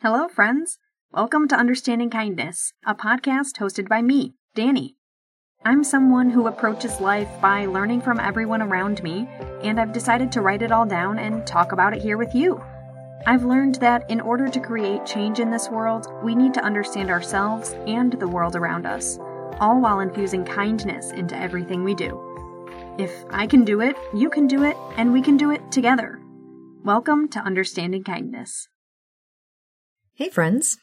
Hello, friends. Welcome to Understanding Kindness, a podcast hosted by me, Danny. I'm someone who approaches life by learning from everyone around me, and I've decided to write it all down and talk about it here with you. I've learned that in order to create change in this world, we need to understand ourselves and the world around us, all while infusing kindness into everything we do. If I can do it, you can do it, and we can do it together. Welcome to Understanding Kindness. Hey, friends.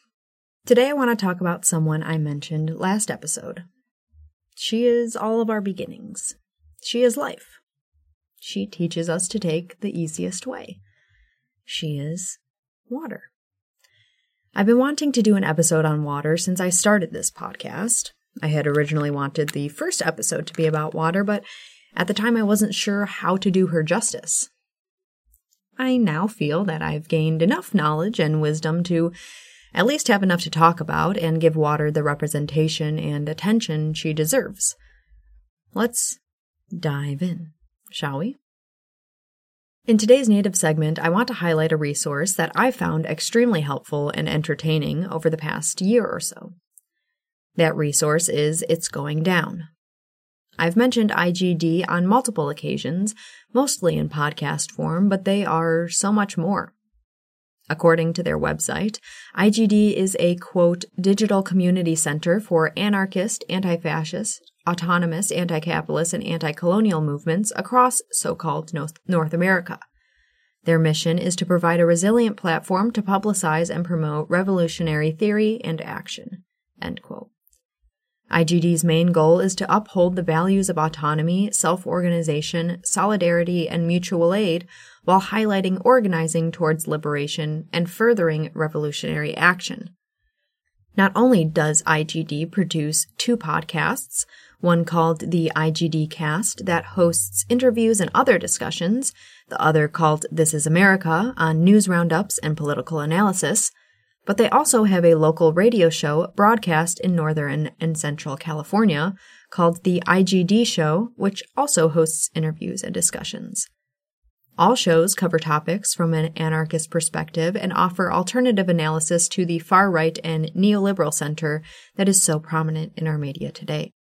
Today I want to talk about someone I mentioned last episode. She is all of our beginnings. She is life. She teaches us to take the easiest way. She is water. I've been wanting to do an episode on water since I started this podcast. I had originally wanted the first episode to be about water, but at the time I wasn't sure how to do her justice. I now feel that I've gained enough knowledge and wisdom to at least have enough to talk about and give water the representation and attention she deserves. Let's dive in, shall we? In today's native segment, I want to highlight a resource that I found extremely helpful and entertaining over the past year or so. That resource is It's Going Down I've mentioned IGD on multiple occasions, mostly in podcast form, but they are so much more. According to their website, IGD is a quote, digital community center for anarchist, anti fascist, autonomous, anti capitalist, and anti colonial movements across so called North America. Their mission is to provide a resilient platform to publicize and promote revolutionary theory and action. End quote. IGD's main goal is to uphold the values of autonomy, self organization, solidarity, and mutual aid while highlighting organizing towards liberation and furthering revolutionary action. Not only does IGD produce two podcasts, one called the IGD Cast that hosts interviews and other discussions, the other called This is America on news roundups and political analysis, but they also have a local radio show broadcast in Northern and Central California called The IGD Show, which also hosts interviews and discussions. All shows cover topics from an anarchist perspective and offer alternative analysis to the far right and neoliberal center that is so prominent in our media today.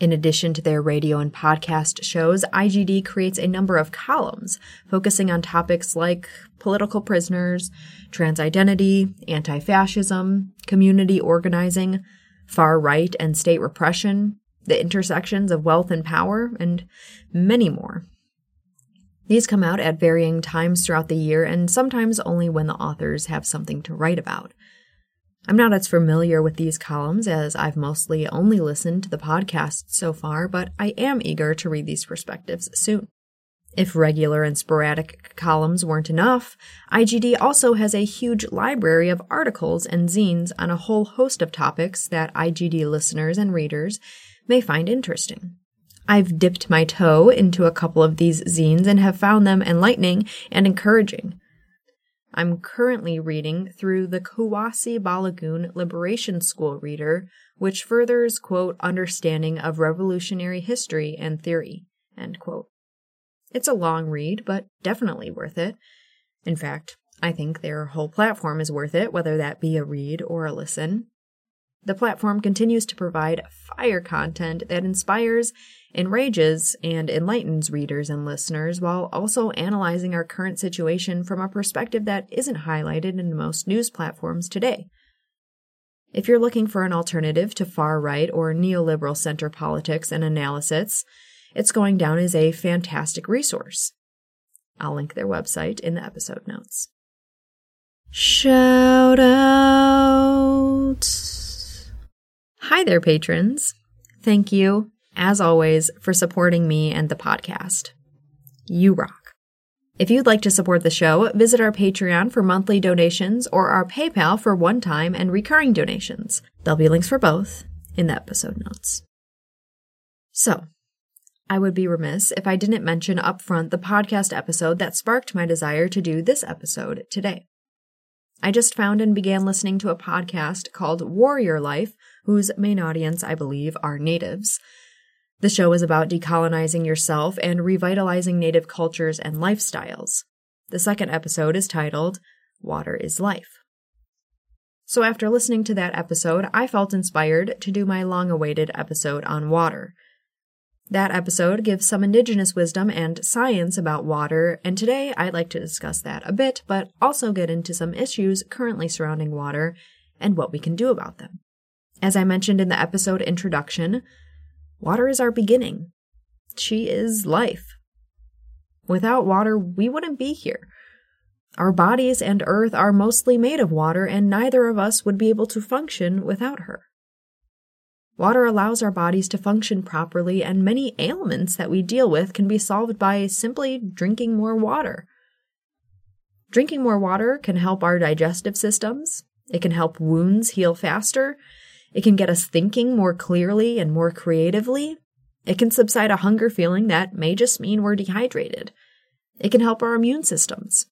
In addition to their radio and podcast shows, IGD creates a number of columns focusing on topics like political prisoners, trans identity, anti fascism, community organizing, far right and state repression, the intersections of wealth and power, and many more. These come out at varying times throughout the year and sometimes only when the authors have something to write about. I'm not as familiar with these columns as I've mostly only listened to the podcast so far, but I am eager to read these perspectives soon. If regular and sporadic columns weren't enough, IGD also has a huge library of articles and zines on a whole host of topics that IGD listeners and readers may find interesting. I've dipped my toe into a couple of these zines and have found them enlightening and encouraging. I'm currently reading through the Kuwasi Balagoon Liberation School Reader, which furthers, quote, understanding of revolutionary history and theory, end quote. It's a long read, but definitely worth it. In fact, I think their whole platform is worth it, whether that be a read or a listen. The platform continues to provide fire content that inspires, enrages, and enlightens readers and listeners while also analyzing our current situation from a perspective that isn't highlighted in most news platforms today. If you're looking for an alternative to far right or neoliberal center politics and analysis, It's Going Down is a fantastic resource. I'll link their website in the episode notes. Shout out! Hi there, patrons. Thank you, as always, for supporting me and the podcast. You rock. If you'd like to support the show, visit our Patreon for monthly donations or our PayPal for one time and recurring donations. There'll be links for both in the episode notes. So, I would be remiss if I didn't mention upfront the podcast episode that sparked my desire to do this episode today. I just found and began listening to a podcast called Warrior Life, whose main audience, I believe, are natives. The show is about decolonizing yourself and revitalizing native cultures and lifestyles. The second episode is titled Water is Life. So after listening to that episode, I felt inspired to do my long awaited episode on water. That episode gives some indigenous wisdom and science about water, and today I'd like to discuss that a bit, but also get into some issues currently surrounding water and what we can do about them. As I mentioned in the episode introduction, water is our beginning. She is life. Without water, we wouldn't be here. Our bodies and earth are mostly made of water, and neither of us would be able to function without her. Water allows our bodies to function properly, and many ailments that we deal with can be solved by simply drinking more water. Drinking more water can help our digestive systems, it can help wounds heal faster, it can get us thinking more clearly and more creatively, it can subside a hunger feeling that may just mean we're dehydrated. It can help our immune systems.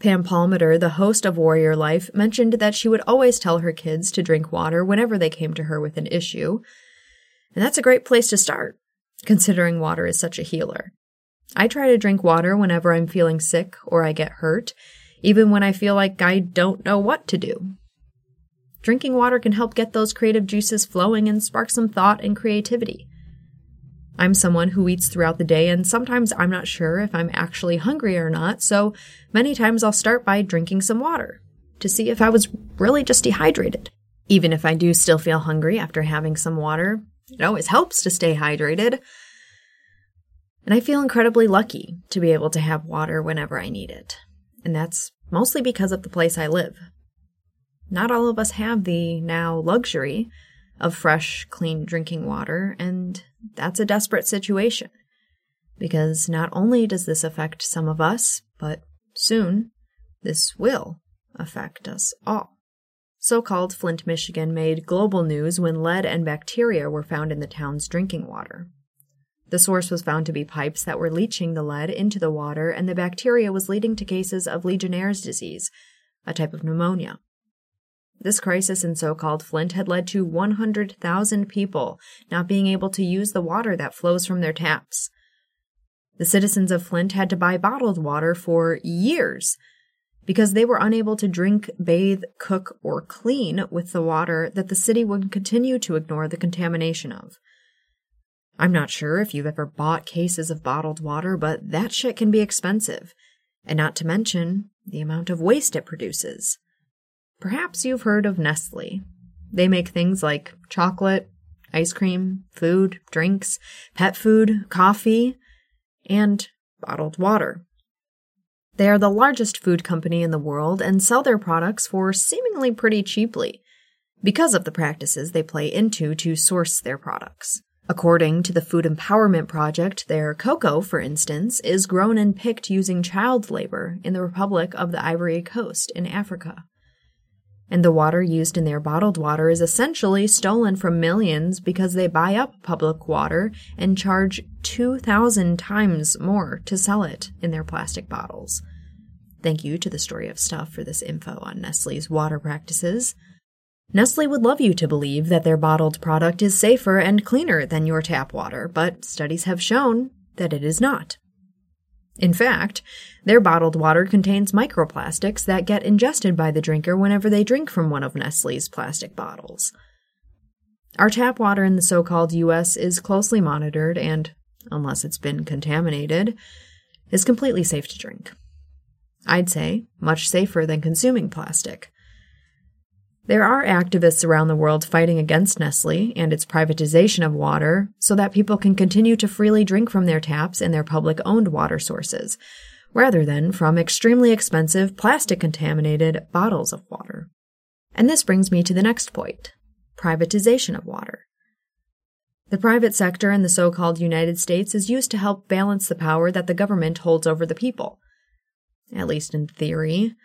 Pam Palmater, the host of Warrior Life, mentioned that she would always tell her kids to drink water whenever they came to her with an issue. And that's a great place to start, considering water is such a healer. I try to drink water whenever I'm feeling sick or I get hurt, even when I feel like I don't know what to do. Drinking water can help get those creative juices flowing and spark some thought and creativity. I'm someone who eats throughout the day, and sometimes I'm not sure if I'm actually hungry or not, so many times I'll start by drinking some water to see if I was really just dehydrated. Even if I do still feel hungry after having some water, it always helps to stay hydrated. And I feel incredibly lucky to be able to have water whenever I need it. And that's mostly because of the place I live. Not all of us have the now luxury of fresh, clean drinking water, and that's a desperate situation. Because not only does this affect some of us, but soon this will affect us all. So called Flint, Michigan made global news when lead and bacteria were found in the town's drinking water. The source was found to be pipes that were leaching the lead into the water, and the bacteria was leading to cases of Legionnaire's disease, a type of pneumonia. This crisis in so called Flint had led to 100,000 people not being able to use the water that flows from their taps. The citizens of Flint had to buy bottled water for years because they were unable to drink, bathe, cook, or clean with the water that the city would continue to ignore the contamination of. I'm not sure if you've ever bought cases of bottled water, but that shit can be expensive, and not to mention the amount of waste it produces. Perhaps you've heard of Nestle. They make things like chocolate, ice cream, food, drinks, pet food, coffee, and bottled water. They are the largest food company in the world and sell their products for seemingly pretty cheaply because of the practices they play into to source their products. According to the Food Empowerment Project, their cocoa, for instance, is grown and picked using child labor in the Republic of the Ivory Coast in Africa and the water used in their bottled water is essentially stolen from millions because they buy up public water and charge 2,000 times more to sell it in their plastic bottles. Thank you to the Story of Stuff for this info on Nestle's water practices. Nestle would love you to believe that their bottled product is safer and cleaner than your tap water, but studies have shown that it is not. In fact, their bottled water contains microplastics that get ingested by the drinker whenever they drink from one of Nestle's plastic bottles. Our tap water in the so called US is closely monitored and, unless it's been contaminated, is completely safe to drink. I'd say much safer than consuming plastic. There are activists around the world fighting against Nestle and its privatization of water so that people can continue to freely drink from their taps and their public owned water sources, rather than from extremely expensive plastic contaminated bottles of water. And this brings me to the next point privatization of water. The private sector in the so called United States is used to help balance the power that the government holds over the people. At least in theory.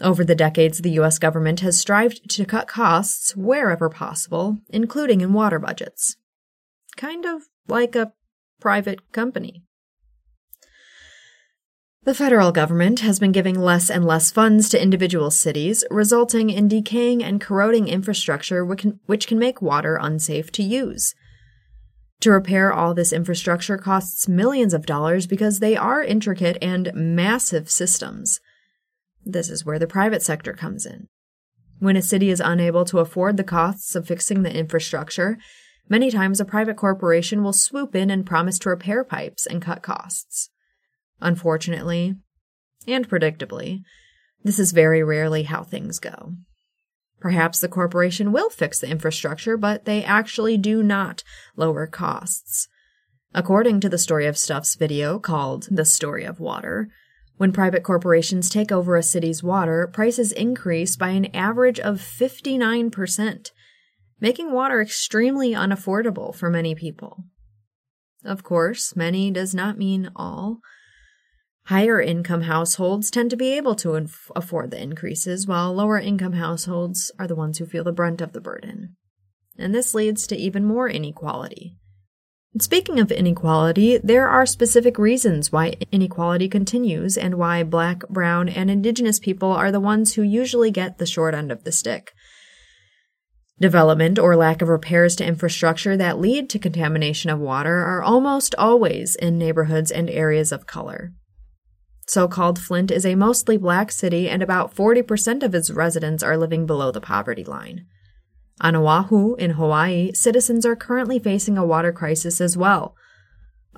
Over the decades, the US government has strived to cut costs wherever possible, including in water budgets. Kind of like a private company. The federal government has been giving less and less funds to individual cities, resulting in decaying and corroding infrastructure which can, make water unsafe to use. To repair all this infrastructure costs millions of dollars because they are intricate and massive systems. This is where the private sector comes in. When a city is unable to afford the costs of fixing the infrastructure, many times a private corporation will swoop in and promise to repair pipes and cut costs. Unfortunately, and predictably, this is very rarely how things go. Perhaps the corporation will fix the infrastructure, but they actually do not lower costs. According to the Story of Stuff's video called The Story of Water, when private corporations take over a city's water, prices increase by an average of 59%, making water extremely unaffordable for many people. Of course, many does not mean all. Higher income households tend to be able to inf- afford the increases, while lower income households are the ones who feel the brunt of the burden. And this leads to even more inequality. Speaking of inequality, there are specific reasons why inequality continues and why black, brown, and indigenous people are the ones who usually get the short end of the stick. Development or lack of repairs to infrastructure that lead to contamination of water are almost always in neighborhoods and areas of color. So called Flint is a mostly black city, and about 40% of its residents are living below the poverty line. On Oahu, in Hawaii, citizens are currently facing a water crisis as well.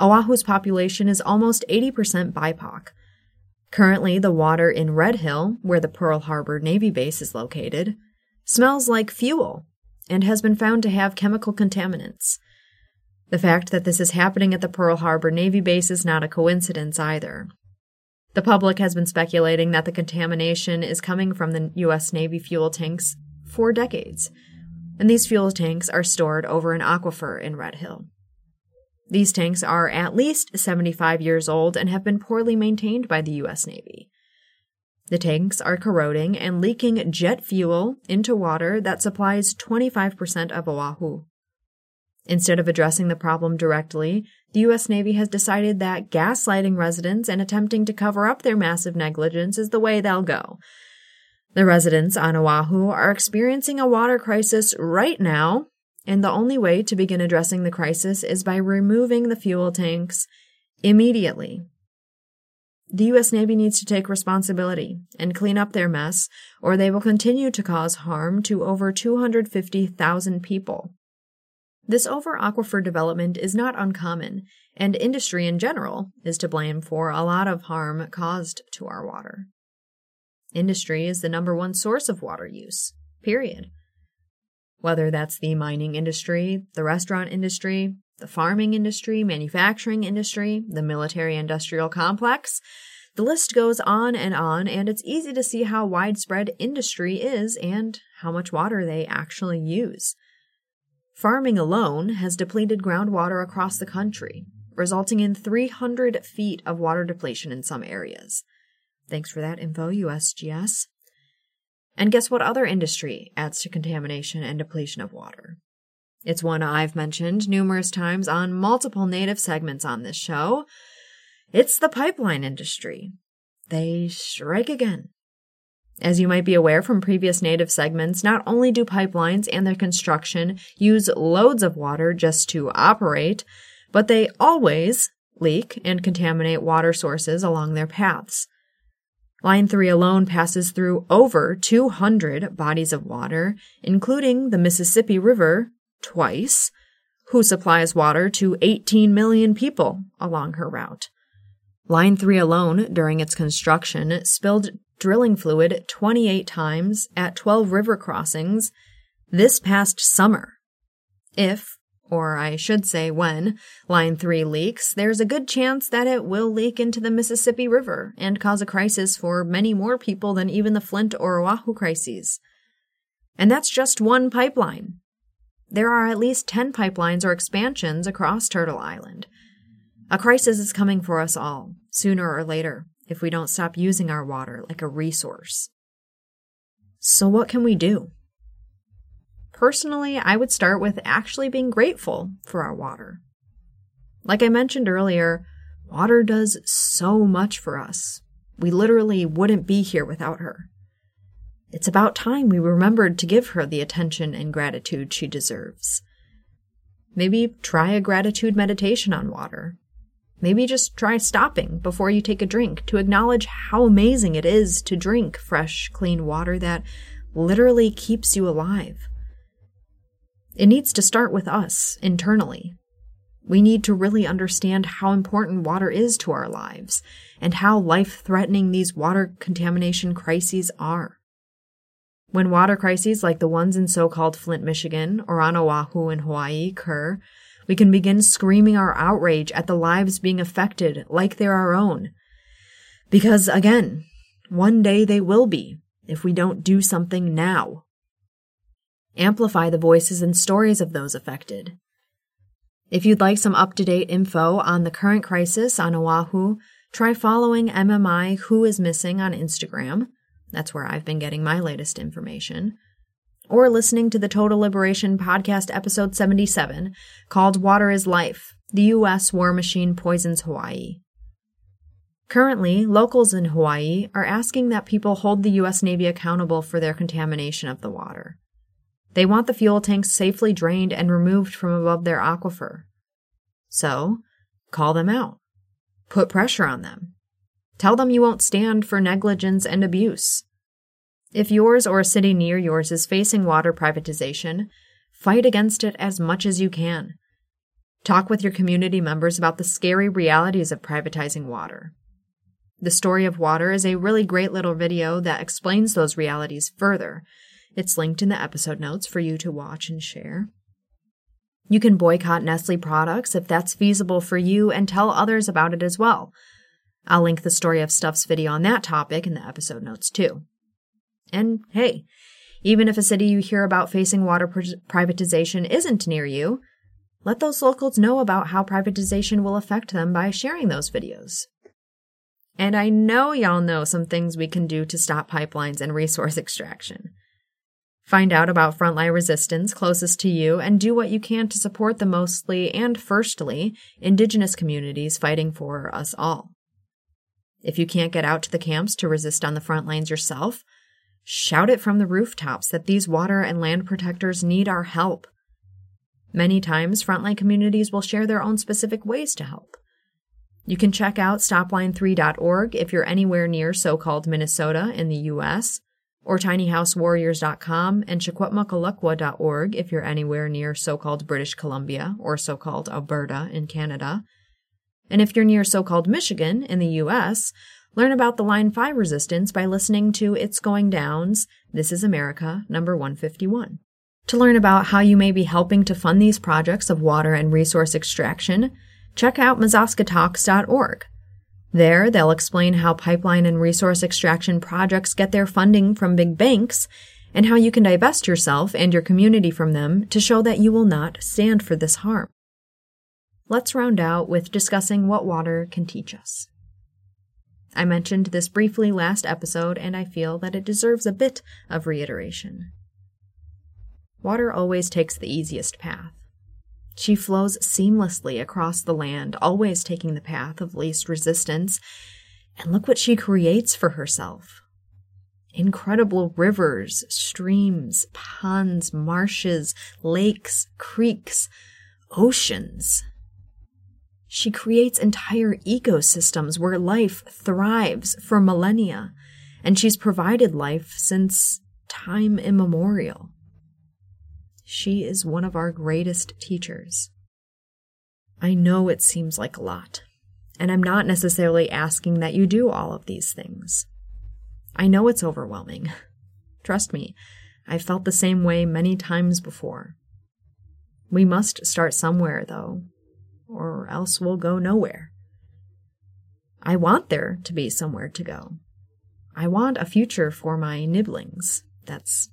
Oahu's population is almost 80% BIPOC. Currently, the water in Red Hill, where the Pearl Harbor Navy base is located, smells like fuel and has been found to have chemical contaminants. The fact that this is happening at the Pearl Harbor Navy base is not a coincidence either. The public has been speculating that the contamination is coming from the U.S. Navy fuel tanks for decades, and these fuel tanks are stored over an aquifer in Red Hill. These tanks are at least 75 years old and have been poorly maintained by the U.S. Navy. The tanks are corroding and leaking jet fuel into water that supplies 25% of Oahu. Instead of addressing the problem directly, the U.S. Navy has decided that gaslighting residents and attempting to cover up their massive negligence is the way they'll go. The residents on Oahu are experiencing a water crisis right now, and the only way to begin addressing the crisis is by removing the fuel tanks immediately. The U.S. Navy needs to take responsibility and clean up their mess, or they will continue to cause harm to over 250,000 people. This over aquifer development is not uncommon, and industry in general is to blame for a lot of harm caused to our water. Industry is the number one source of water use, period. Whether that's the mining industry, the restaurant industry, the farming industry, manufacturing industry, the military industrial complex, the list goes on and on, and it's easy to see how widespread industry is and how much water they actually use. Farming alone has depleted groundwater across the country, resulting in 300 feet of water depletion in some areas. Thanks for that info, USGS. And guess what other industry adds to contamination and depletion of water? It's one I've mentioned numerous times on multiple native segments on this show. It's the pipeline industry. They strike again. As you might be aware from previous native segments, not only do pipelines and their construction use loads of water just to operate, but they always leak and contaminate water sources along their paths. Line 3 alone passes through over 200 bodies of water, including the Mississippi River twice, who supplies water to 18 million people along her route. Line 3 alone, during its construction, spilled drilling fluid 28 times at 12 river crossings this past summer. If, or I should say when, Line 3 leaks, there's a good chance that it will leak into the Mississippi River and cause a crisis for many more people than even the Flint or Oahu crises. And that's just one pipeline. There are at least 10 pipelines or expansions across Turtle Island. A crisis is coming for us all, sooner or later, if we don't stop using our water like a resource. So, what can we do? Personally, I would start with actually being grateful for our water. Like I mentioned earlier, water does so much for us. We literally wouldn't be here without her. It's about time we remembered to give her the attention and gratitude she deserves. Maybe try a gratitude meditation on water. Maybe just try stopping before you take a drink to acknowledge how amazing it is to drink fresh, clean water that literally keeps you alive. It needs to start with us internally. We need to really understand how important water is to our lives and how life threatening these water contamination crises are. When water crises like the ones in so called Flint, Michigan, or on Oahu in Hawaii occur, we can begin screaming our outrage at the lives being affected like they're our own. Because again, one day they will be if we don't do something now. Amplify the voices and stories of those affected. If you'd like some up to date info on the current crisis on Oahu, try following MMI Who is Missing on Instagram. That's where I've been getting my latest information. Or listening to the Total Liberation podcast episode 77 called Water is Life The U.S. War Machine Poisons Hawaii. Currently, locals in Hawaii are asking that people hold the U.S. Navy accountable for their contamination of the water. They want the fuel tanks safely drained and removed from above their aquifer. So, call them out. Put pressure on them. Tell them you won't stand for negligence and abuse. If yours or a city near yours is facing water privatization, fight against it as much as you can. Talk with your community members about the scary realities of privatizing water. The Story of Water is a really great little video that explains those realities further. It's linked in the episode notes for you to watch and share. You can boycott Nestle products if that's feasible for you and tell others about it as well. I'll link the Story of Stuff's video on that topic in the episode notes too. And hey, even if a city you hear about facing water privatization isn't near you, let those locals know about how privatization will affect them by sharing those videos. And I know y'all know some things we can do to stop pipelines and resource extraction. Find out about frontline resistance closest to you and do what you can to support the mostly and firstly indigenous communities fighting for us all. If you can't get out to the camps to resist on the front lines yourself, shout it from the rooftops that these water and land protectors need our help. Many times, frontline communities will share their own specific ways to help. You can check out stopline3.org if you're anywhere near so called Minnesota in the U.S., or tinyhousewarriors.com and Chukwutmakalukwa.org if you're anywhere near so called British Columbia or so called Alberta in Canada. And if you're near so called Michigan in the U.S., learn about the Line 5 resistance by listening to It's Going Down's This Is America, number 151. To learn about how you may be helping to fund these projects of water and resource extraction, check out MazaskaTalks.org. There, they'll explain how pipeline and resource extraction projects get their funding from big banks and how you can divest yourself and your community from them to show that you will not stand for this harm let's round out with discussing what water can teach us. I mentioned this briefly last episode, and I feel that it deserves a bit of reiteration. Water always takes the easiest path. She flows seamlessly across the land, always taking the path of least resistance. And look what she creates for herself incredible rivers, streams, ponds, marshes, lakes, creeks, oceans. She creates entire ecosystems where life thrives for millennia, and she's provided life since time immemorial. She is one of our greatest teachers. I know it seems like a lot, and I'm not necessarily asking that you do all of these things. I know it's overwhelming. Trust me, I've felt the same way many times before. We must start somewhere, though, or else we'll go nowhere. I want there to be somewhere to go. I want a future for my nibblings. That's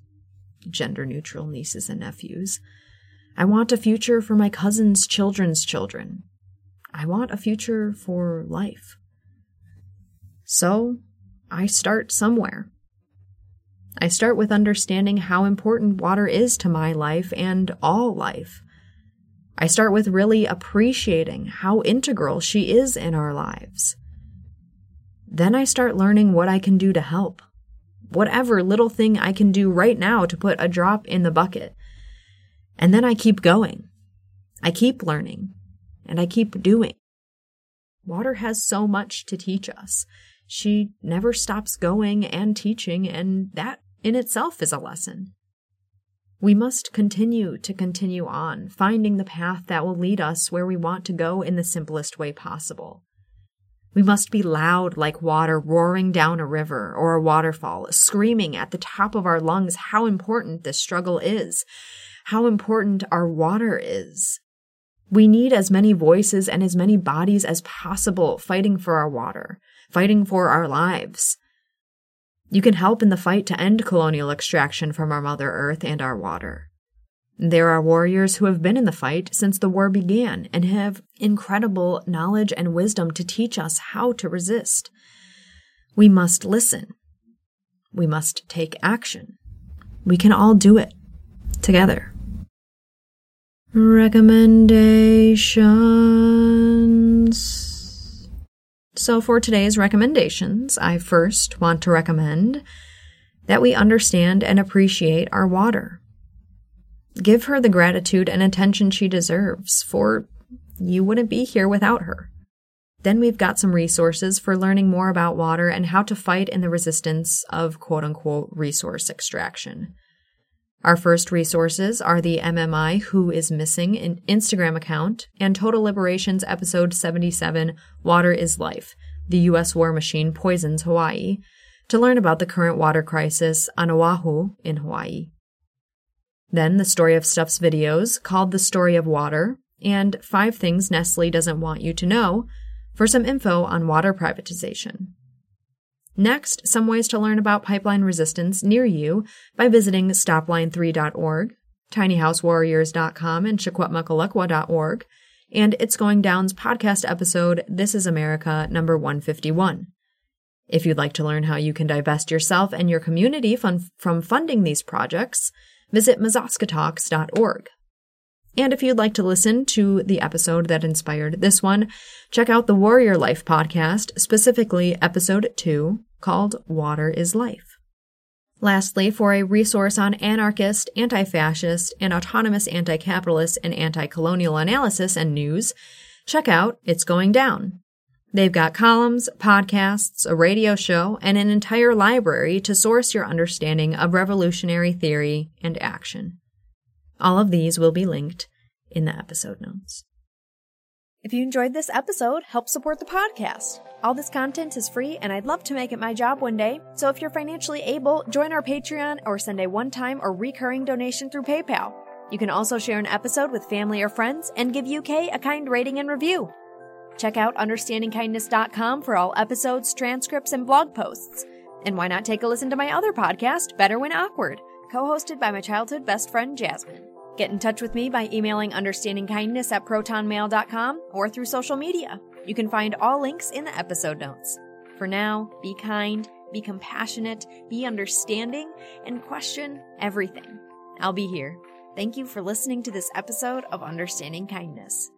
gender neutral nieces and nephews. I want a future for my cousin's children's children. I want a future for life. So, I start somewhere. I start with understanding how important water is to my life and all life. I start with really appreciating how integral she is in our lives. Then I start learning what I can do to help. Whatever little thing I can do right now to put a drop in the bucket. And then I keep going. I keep learning. And I keep doing. Water has so much to teach us. She never stops going and teaching, and that in itself is a lesson. We must continue to continue on, finding the path that will lead us where we want to go in the simplest way possible. We must be loud like water roaring down a river or a waterfall, screaming at the top of our lungs how important this struggle is, how important our water is. We need as many voices and as many bodies as possible fighting for our water, fighting for our lives. You can help in the fight to end colonial extraction from our Mother Earth and our water. There are warriors who have been in the fight since the war began and have incredible knowledge and wisdom to teach us how to resist. We must listen. We must take action. We can all do it together. Recommendations. So, for today's recommendations, I first want to recommend that we understand and appreciate our water. Give her the gratitude and attention she deserves, for you wouldn't be here without her. Then we've got some resources for learning more about water and how to fight in the resistance of quote unquote resource extraction. Our first resources are the MMI Who is Missing in Instagram account and Total Liberations episode 77 Water is Life. The US war machine poisons Hawaii to learn about the current water crisis on Oahu in Hawaii. Then the Story of Stuff's videos called The Story of Water and Five Things Nestle Doesn't Want You to Know for some info on water privatization. Next, some ways to learn about pipeline resistance near you by visiting stopline3.org, tinyhousewarriors.com, and Secwepemcalukwa.org, and It's Going Down's podcast episode, This is America, number 151. If you'd like to learn how you can divest yourself and your community from, from funding these projects, visit mazaskatalks.org. And if you'd like to listen to the episode that inspired this one, check out the Warrior Life podcast, specifically episode 2, called Water is Life. Lastly, for a resource on anarchist, anti fascist, and autonomous anti capitalist and anti colonial analysis and news, check out It's Going Down. They've got columns, podcasts, a radio show, and an entire library to source your understanding of revolutionary theory and action. All of these will be linked in the episode notes. If you enjoyed this episode, help support the podcast. All this content is free, and I'd love to make it my job one day. So if you're financially able, join our Patreon or send a one time or recurring donation through PayPal. You can also share an episode with family or friends and give UK a kind rating and review. Check out understandingkindness.com for all episodes, transcripts, and blog posts. And why not take a listen to my other podcast, Better When Awkward? co hosted by my childhood best friend, Jasmine. Get in touch with me by emailing understandingkindness at protonmail.com or through social media. You can find all links in the episode notes. For now, be kind, be compassionate, be understanding, and question everything. I'll be here. Thank you for listening to this episode of Understanding Kindness.